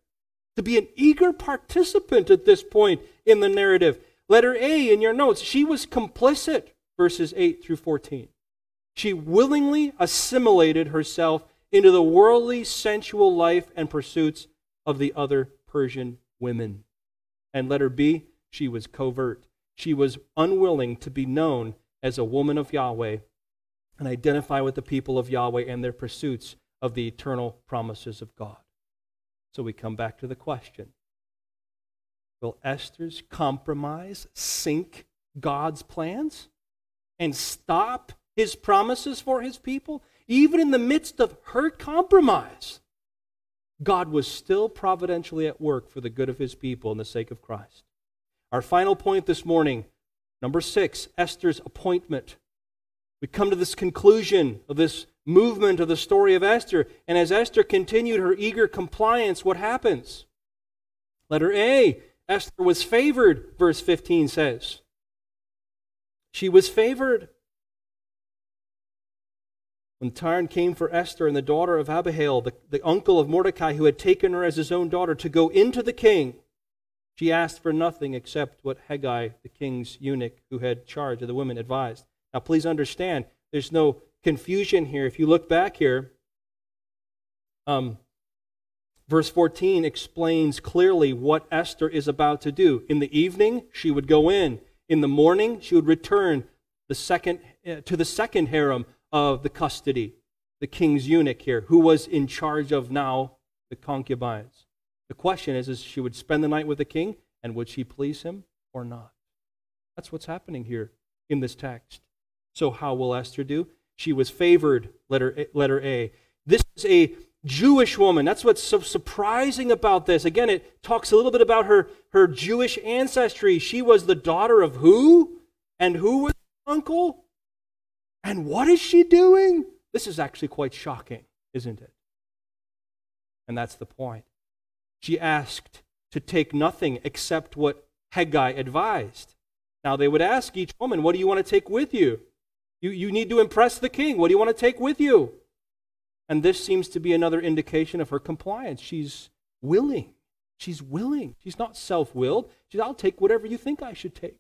to be an eager participant at this point in the narrative. Letter A in your notes, she was complicit verses 8 through 14. She willingly assimilated herself into the worldly, sensual life and pursuits of the other Persian women. And letter B, she was covert. She was unwilling to be known as a woman of Yahweh and identify with the people of Yahweh and their pursuits of the eternal promises of God. So we come back to the question Will Esther's compromise sink God's plans? and stop his promises for his people, even in the midst of her compromise, God was still providentially at work for the good of his people and the sake of Christ. Our final point this morning, number six, Esther's appointment. We come to this conclusion of this movement of the story of Esther. And as Esther continued her eager compliance, what happens? Letter A Esther was favored, verse 15 says. She was favored. When time came for Esther and the daughter of Abihail, the, the uncle of Mordecai, who had taken her as his own daughter, to go into the king, She asked for nothing except what Hegai, the king's eunuch who had charge of the women, advised. Now, please understand, there's no confusion here. If you look back here, um, verse 14 explains clearly what Esther is about to do. In the evening, she would go in. In the morning, she would return the second, uh, to the second harem of the custody, the king's eunuch here, who was in charge of now the concubines. The question is, is she would spend the night with the king, and would she please him or not? That's what's happening here in this text. So how will Esther do? She was favored, letter A, letter A. This is a Jewish woman. That's what's so surprising about this. Again, it talks a little bit about her, her Jewish ancestry. She was the daughter of who? And who was uncle? And what is she doing? This is actually quite shocking, isn't it? And that's the point. She asked to take nothing except what Hegai advised. Now, they would ask each woman, What do you want to take with you? You, you need to impress the king. What do you want to take with you? And this seems to be another indication of her compliance. She's willing. She's willing. She's not self willed. She's, I'll take whatever you think I should take.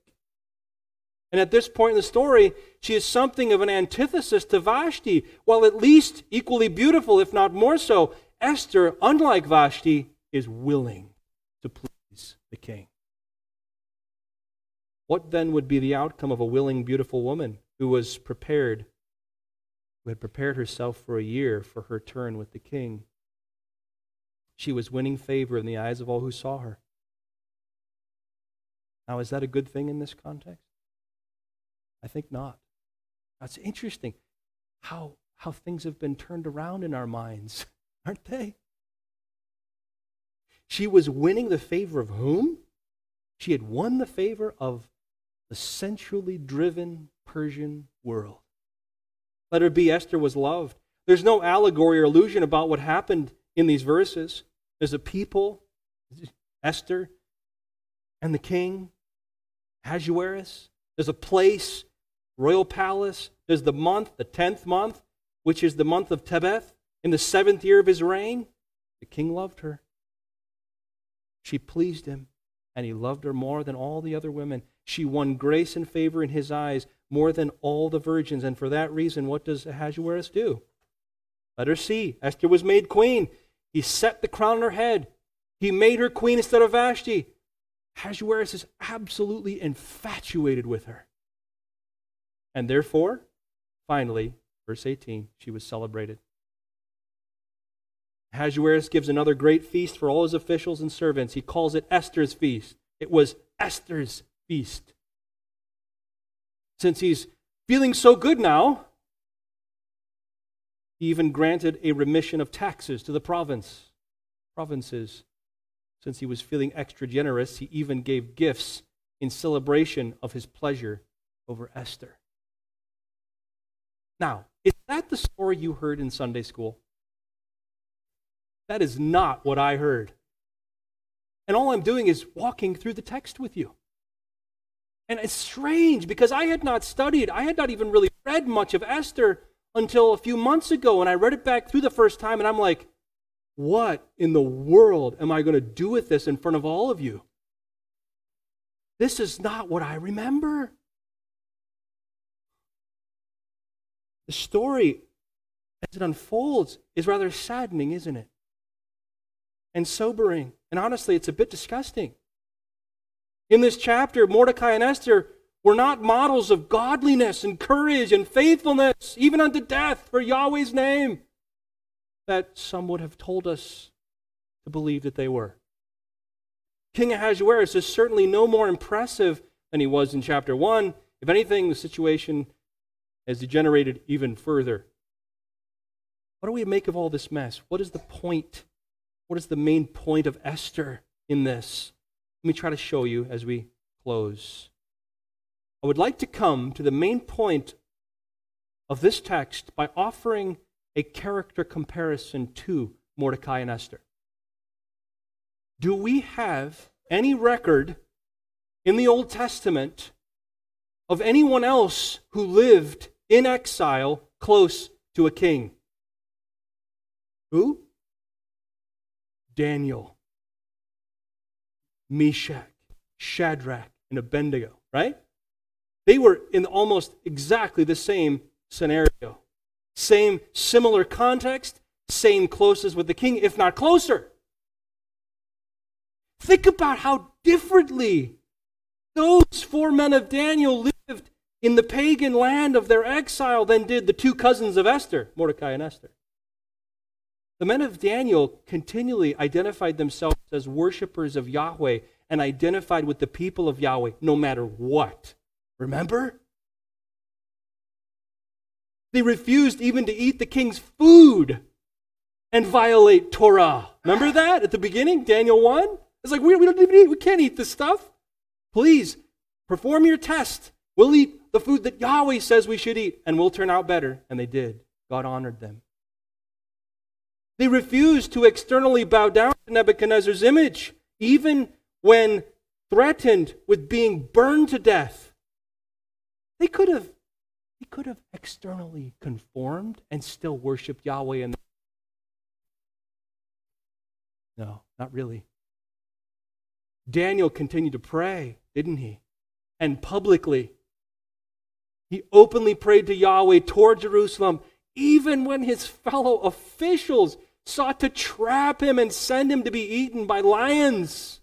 And at this point in the story, she is something of an antithesis to Vashti. While at least equally beautiful, if not more so, Esther, unlike Vashti, is willing to please the king. What then would be the outcome of a willing, beautiful woman who was prepared, who had prepared herself for a year for her turn with the king? She was winning favor in the eyes of all who saw her. Now, is that a good thing in this context? I think not. That's interesting how, how things have been turned around in our minds, aren't they? She was winning the favor of whom? She had won the favor of the sensually driven Persian world. Let her be, Esther was loved. There's no allegory or illusion about what happened in these verses. There's a people, Esther, and the king, Ahasuerus. There's a place, royal palace. There's the month, the tenth month, which is the month of Tebeth, in the seventh year of his reign. The king loved her. She pleased him, and he loved her more than all the other women. She won grace and favor in his eyes more than all the virgins. And for that reason, what does Ahasuerus do? Let her see. Esther was made queen. He set the crown on her head. He made her queen instead of Vashti. Ahasuerus is absolutely infatuated with her. And therefore, finally, verse 18, she was celebrated. Ahasuerus gives another great feast for all his officials and servants. He calls it Esther's feast. It was Esther's feast. Since he's feeling so good now, he even granted a remission of taxes to the province, provinces. Since he was feeling extra generous, he even gave gifts in celebration of his pleasure over Esther. Now, is that the story you heard in Sunday school? That is not what I heard. And all I'm doing is walking through the text with you. And it's strange because I had not studied, I had not even really read much of Esther until a few months ago. And I read it back through the first time, and I'm like, what in the world am I going to do with this in front of all of you? This is not what I remember. The story, as it unfolds, is rather saddening, isn't it? And sobering. And honestly, it's a bit disgusting. In this chapter, Mordecai and Esther were not models of godliness and courage and faithfulness, even unto death for Yahweh's name, that some would have told us to believe that they were. King Ahasuerus is certainly no more impressive than he was in chapter 1. If anything, the situation has degenerated even further. What do we make of all this mess? What is the point what is the main point of Esther in this? Let me try to show you as we close. I would like to come to the main point of this text by offering a character comparison to Mordecai and Esther. Do we have any record in the Old Testament of anyone else who lived in exile close to a king? Who? Daniel, Meshach, Shadrach, and Abednego, right? They were in almost exactly the same scenario. Same similar context, same closest with the king, if not closer. Think about how differently those four men of Daniel lived in the pagan land of their exile than did the two cousins of Esther, Mordecai and Esther. The men of Daniel continually identified themselves as worshippers of Yahweh and identified with the people of Yahweh no matter what. Remember? They refused even to eat the king's food and violate Torah. Remember that at the beginning, Daniel 1? It's like, we, we don't even eat, we can't eat this stuff. Please, perform your test. We'll eat the food that Yahweh says we should eat, and we'll turn out better. And they did. God honored them. They refused to externally bow down to Nebuchadnezzar's image, even when threatened with being burned to death. They could have, they could have externally conformed and still worshiped Yahweh. And no, not really. Daniel continued to pray, didn't he? And publicly. He openly prayed to Yahweh toward Jerusalem, even when his fellow officials sought to trap him and send him to be eaten by lions.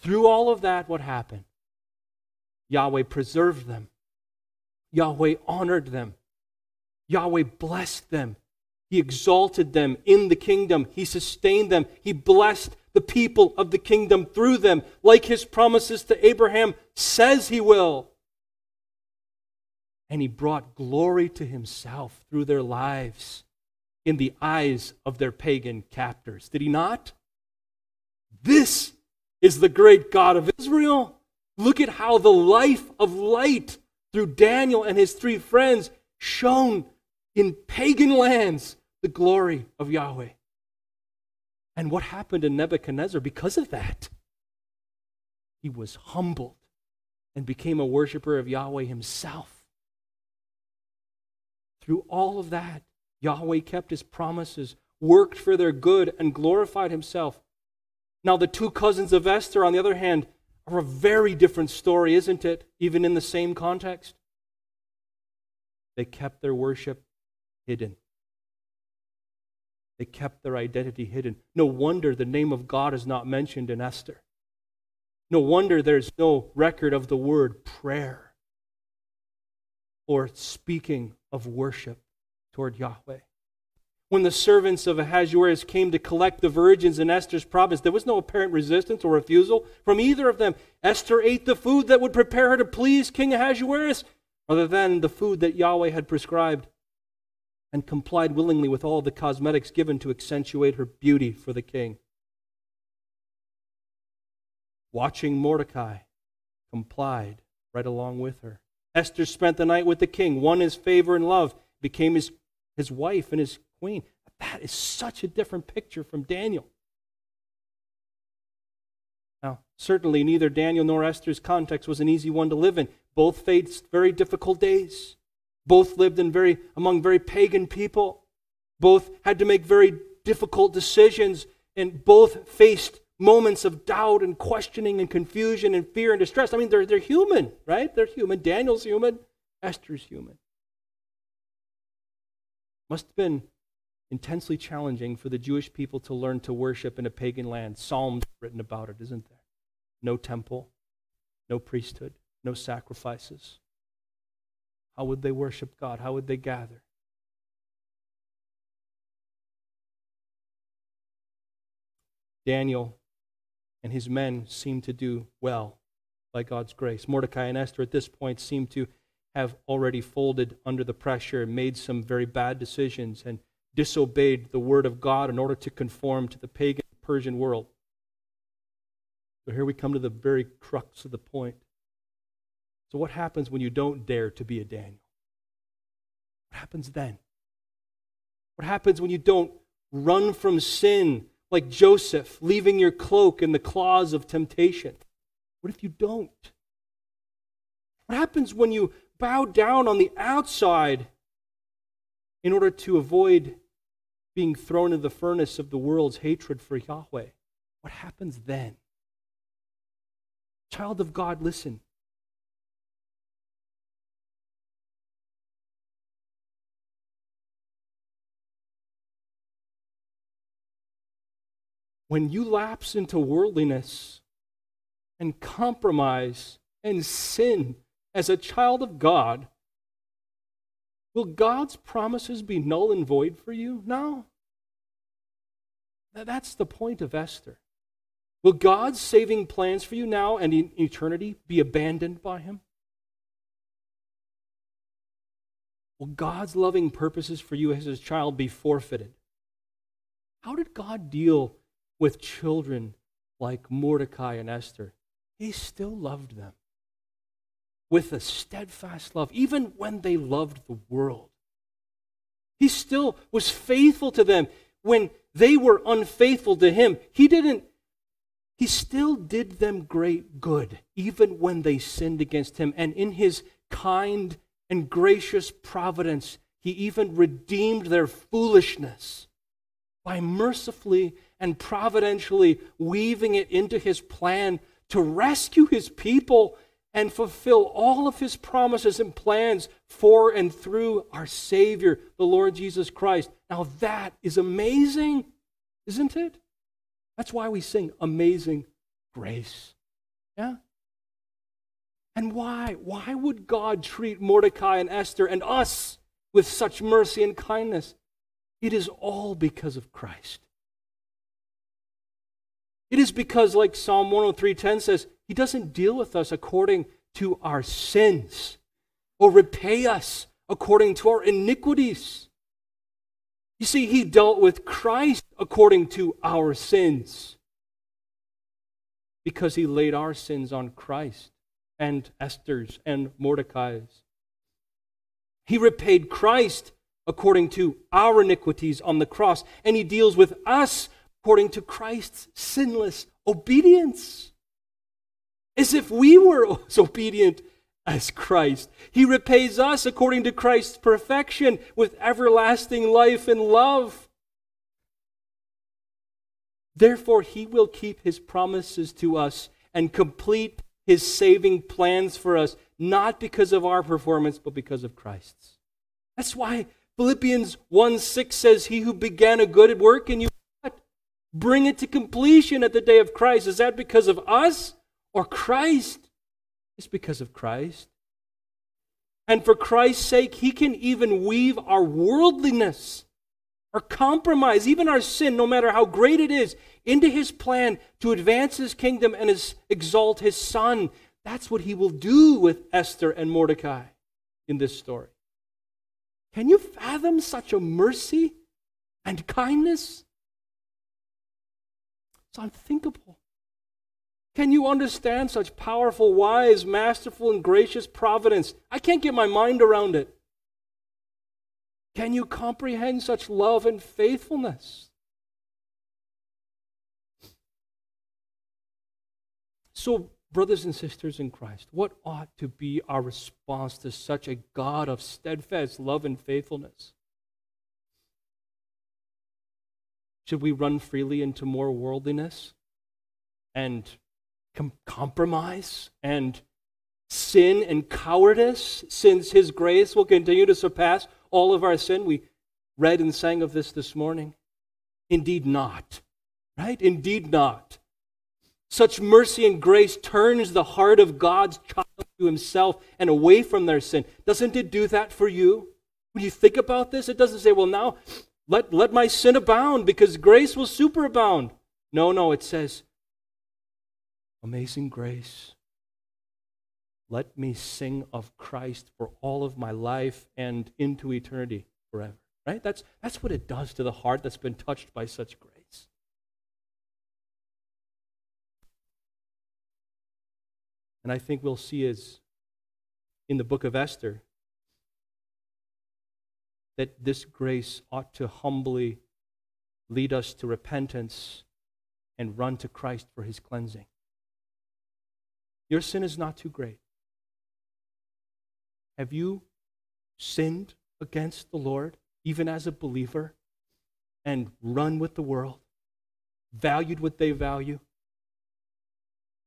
Through all of that, what happened? Yahweh preserved them. Yahweh honored them. Yahweh blessed them. He exalted them in the kingdom. He sustained them. He blessed the people of the kingdom through them, like his promises to Abraham says he will and he brought glory to himself through their lives in the eyes of their pagan captors. Did he not? This is the great God of Israel. Look at how the life of light through Daniel and his three friends shone in pagan lands the glory of Yahweh. And what happened to Nebuchadnezzar because of that? He was humbled and became a worshiper of Yahweh himself. Through all of that, Yahweh kept his promises, worked for their good, and glorified himself. Now, the two cousins of Esther, on the other hand, are a very different story, isn't it? Even in the same context. They kept their worship hidden. They kept their identity hidden. No wonder the name of God is not mentioned in Esther. No wonder there's no record of the word prayer or speaking of worship toward Yahweh. When the servants of Ahasuerus came to collect the virgins in Esther's province, there was no apparent resistance or refusal from either of them. Esther ate the food that would prepare her to please King Ahasuerus, rather than the food that Yahweh had prescribed, and complied willingly with all the cosmetics given to accentuate her beauty for the king. Watching Mordecai complied right along with her. Esther spent the night with the king, won his favor and love, became his, his wife and his queen. That is such a different picture from Daniel. Now, certainly neither Daniel nor Esther's context was an easy one to live in. Both faced very difficult days. Both lived in very among very pagan people. Both had to make very difficult decisions and both faced moments of doubt and questioning and confusion and fear and distress. I mean, they're, they're human, right? They're human. Daniel's human. Esther's human. Must have been intensely challenging for the Jewish people to learn to worship in a pagan land. Psalms written about it, isn't there? No temple, no priesthood, no sacrifices. How would they worship God? How would they gather? Daniel and his men seemed to do well by God's grace. Mordecai and Esther at this point seem to have already folded under the pressure and made some very bad decisions and disobeyed the word of God in order to conform to the pagan Persian world. So here we come to the very crux of the point. So, what happens when you don't dare to be a Daniel? What happens then? What happens when you don't run from sin like Joseph, leaving your cloak in the claws of temptation? What if you don't? What happens when you bow down on the outside in order to avoid being thrown into the furnace of the world's hatred for Yahweh? What happens then? Child of God, listen. When you lapse into worldliness and compromise and sin as a child of God, will God's promises be null and void for you? No. That's the point of Esther. Will God's saving plans for you now and in eternity be abandoned by Him? Will God's loving purposes for you as His child be forfeited? How did God deal with children like Mordecai and Esther? He still loved them with a steadfast love, even when they loved the world. He still was faithful to them when they were unfaithful to him. He didn't he still did them great good, even when they sinned against him. And in his kind and gracious providence, he even redeemed their foolishness by mercifully and providentially weaving it into his plan to rescue his people and fulfill all of his promises and plans for and through our Savior, the Lord Jesus Christ. Now, that is amazing, isn't it? That's why we sing Amazing Grace. Yeah? And why? Why would God treat Mordecai and Esther and us with such mercy and kindness? It is all because of Christ. It is because, like Psalm 103.10 says, He doesn't deal with us according to our sins or repay us according to our iniquities. You see, he dealt with Christ according to our sins because he laid our sins on Christ and Esther's and Mordecai's. He repaid Christ according to our iniquities on the cross, and he deals with us according to Christ's sinless obedience. As if we were as obedient as Christ. He repays us according to Christ's perfection with everlasting life and love. Therefore, he will keep his promises to us and complete his saving plans for us, not because of our performance, but because of Christ's. That's why Philippians 1 6 says, He who began a good work in you, bring it to completion at the day of Christ. Is that because of us or Christ? It's because of Christ. And for Christ's sake, He can even weave our worldliness, our compromise, even our sin, no matter how great it is, into His plan to advance His kingdom and his, exalt His Son. That's what He will do with Esther and Mordecai in this story. Can you fathom such a mercy and kindness? It's unthinkable. Can you understand such powerful, wise, masterful, and gracious providence? I can't get my mind around it. Can you comprehend such love and faithfulness? So, brothers and sisters in Christ, what ought to be our response to such a God of steadfast love and faithfulness? Should we run freely into more worldliness and com- compromise and sin and cowardice, since His grace will continue to surpass all of our sin. We read and sang of this this morning. Indeed, not. Right? Indeed, not. Such mercy and grace turns the heart of God's child to Himself and away from their sin. Doesn't it do that for you? When you think about this, it doesn't say, well, now let, let my sin abound because grace will superabound. No, no, it says, Amazing grace. Let me sing of Christ for all of my life and into eternity forever. Right? That's, that's what it does to the heart that's been touched by such grace. And I think we'll see as in the book of Esther that this grace ought to humbly lead us to repentance and run to Christ for his cleansing. Your sin is not too great. Have you sinned against the Lord, even as a believer, and run with the world, valued what they value?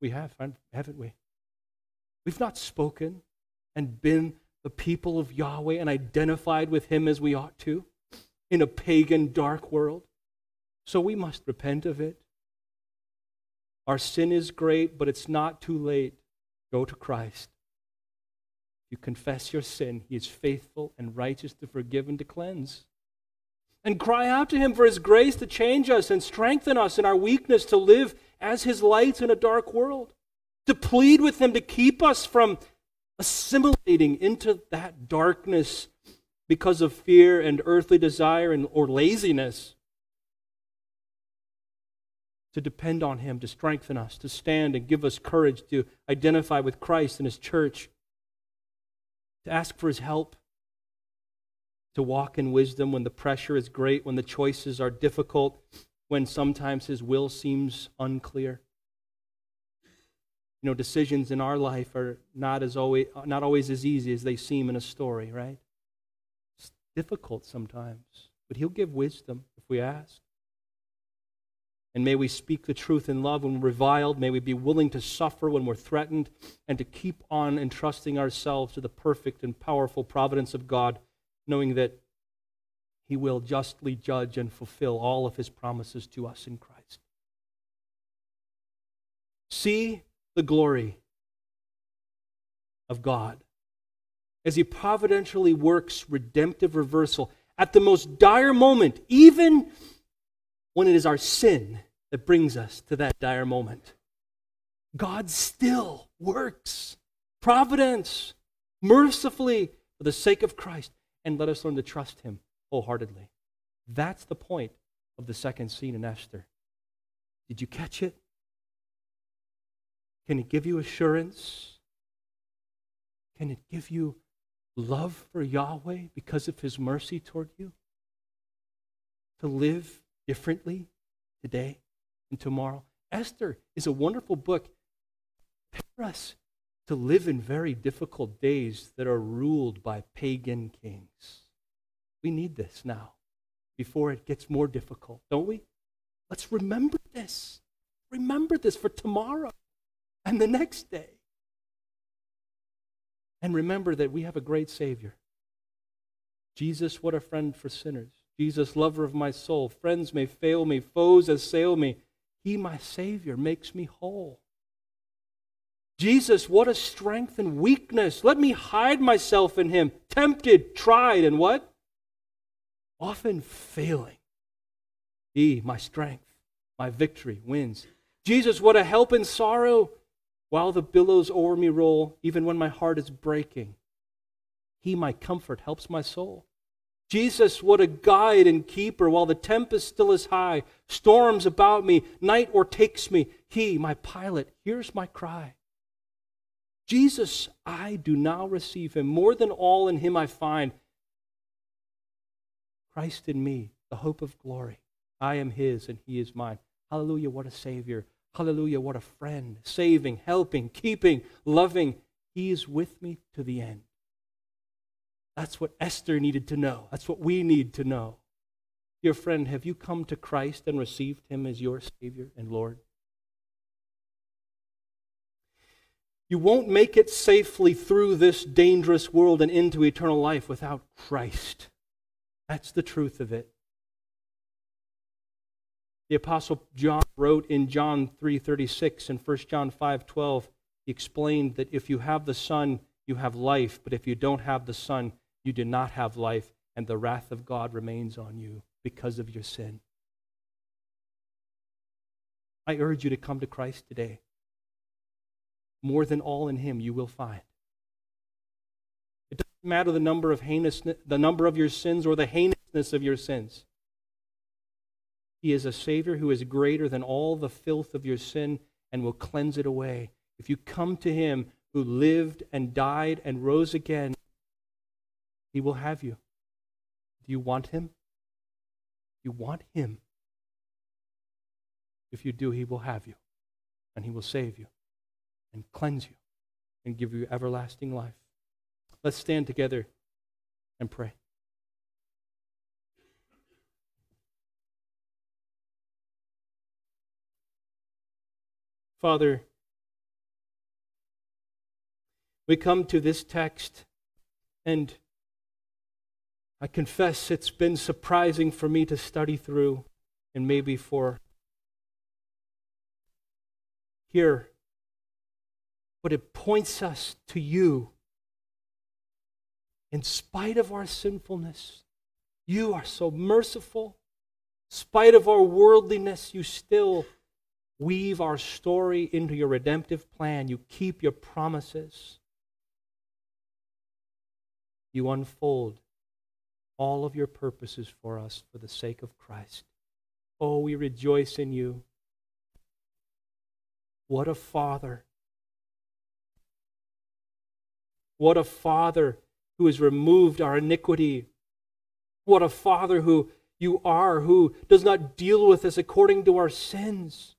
We have, haven't we? We've not spoken and been the people of Yahweh and identified with Him as we ought to in a pagan, dark world. So we must repent of it. Our sin is great, but it's not too late. Go to Christ. You confess your sin, He is faithful and righteous to forgive and to cleanse. And cry out to Him for His grace to change us and strengthen us in our weakness to live as His lights in a dark world. To plead with Him to keep us from assimilating into that darkness because of fear and earthly desire and, or laziness. To depend on Him to strengthen us, to stand and give us courage to identify with Christ and His church, to ask for His help, to walk in wisdom when the pressure is great, when the choices are difficult, when sometimes His will seems unclear. You know, decisions in our life are not, as always, not always as easy as they seem in a story, right? It's difficult sometimes, but He'll give wisdom if we ask. And may we speak the truth in love when reviled. May we be willing to suffer when we're threatened and to keep on entrusting ourselves to the perfect and powerful providence of God, knowing that He will justly judge and fulfill all of His promises to us in Christ. See the glory of God as he providentially works redemptive reversal at the most dire moment, even when it is our sin that brings us to that dire moment. God still works. Providence, mercifully, for the sake of Christ, and let us learn to trust him wholeheartedly. That's the point of the second scene in Esther. Did you catch it? Can it give you assurance? Can it give you love for Yahweh because of his mercy toward you? To live differently today and tomorrow? Esther is a wonderful book. for us to live in very difficult days that are ruled by pagan kings. We need this now before it gets more difficult, don't we? Let's remember this. Remember this for tomorrow and the next day. And remember that we have a great Savior. Jesus, what a friend for sinners. Jesus, lover of my soul. Friends may fail me, foes assail me. He, my Savior, makes me whole. Jesus, what a strength and weakness. Let me hide myself in Him. Tempted, tried, and what? Often failing. He, my strength, my victory, wins. Jesus, what a help in sorrow while the billows o'er me roll, even when my heart is breaking. He, my comfort, helps my soul. Jesus, what a guide and keeper while the tempest still is high, storms about me, night o'ertakes me. He, my pilot, hears my cry. Jesus, I do now receive him. More than all in him I find Christ in me, the hope of glory. I am his and he is mine. Hallelujah, what a Savior. Hallelujah, what a friend, saving, helping, keeping, loving. He is with me to the end. That's what Esther needed to know. That's what we need to know. Dear friend, have you come to Christ and received him as your Savior and Lord? You won't make it safely through this dangerous world and into eternal life without Christ. That's the truth of it. The apostle John wrote in John 3:36 and 1 John 5:12 he explained that if you have the son you have life but if you don't have the son you do not have life and the wrath of God remains on you because of your sin. I urge you to come to Christ today. More than all in him you will find. It doesn't matter the number of heinous the number of your sins or the heinousness of your sins. He is a Savior who is greater than all the filth of your sin and will cleanse it away. If you come to Him who lived and died and rose again, He will have you. Do you want Him? You want Him. If you do, He will have you, and He will save you, and cleanse you, and give you everlasting life. Let's stand together and pray. Father, We come to this text, and I confess it's been surprising for me to study through, and maybe for here. But it points us to you. In spite of our sinfulness, you are so merciful. In spite of our worldliness, you still weave our story into your redemptive plan. You keep your promises. You unfold all of your purposes for us for the sake of Christ. Oh, we rejoice in you. What a father. What a father who has removed our iniquity. What a father who you are, who does not deal with us according to our sins.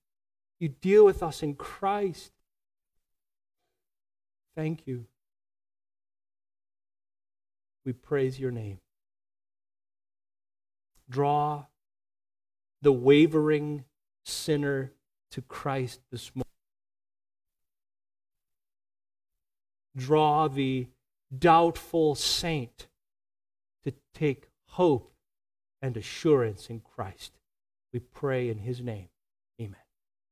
You deal with us in Christ. Thank you. We praise your name. Draw the wavering sinner to Christ this morning. Draw the doubtful saint to take hope and assurance in Christ. We pray in his name.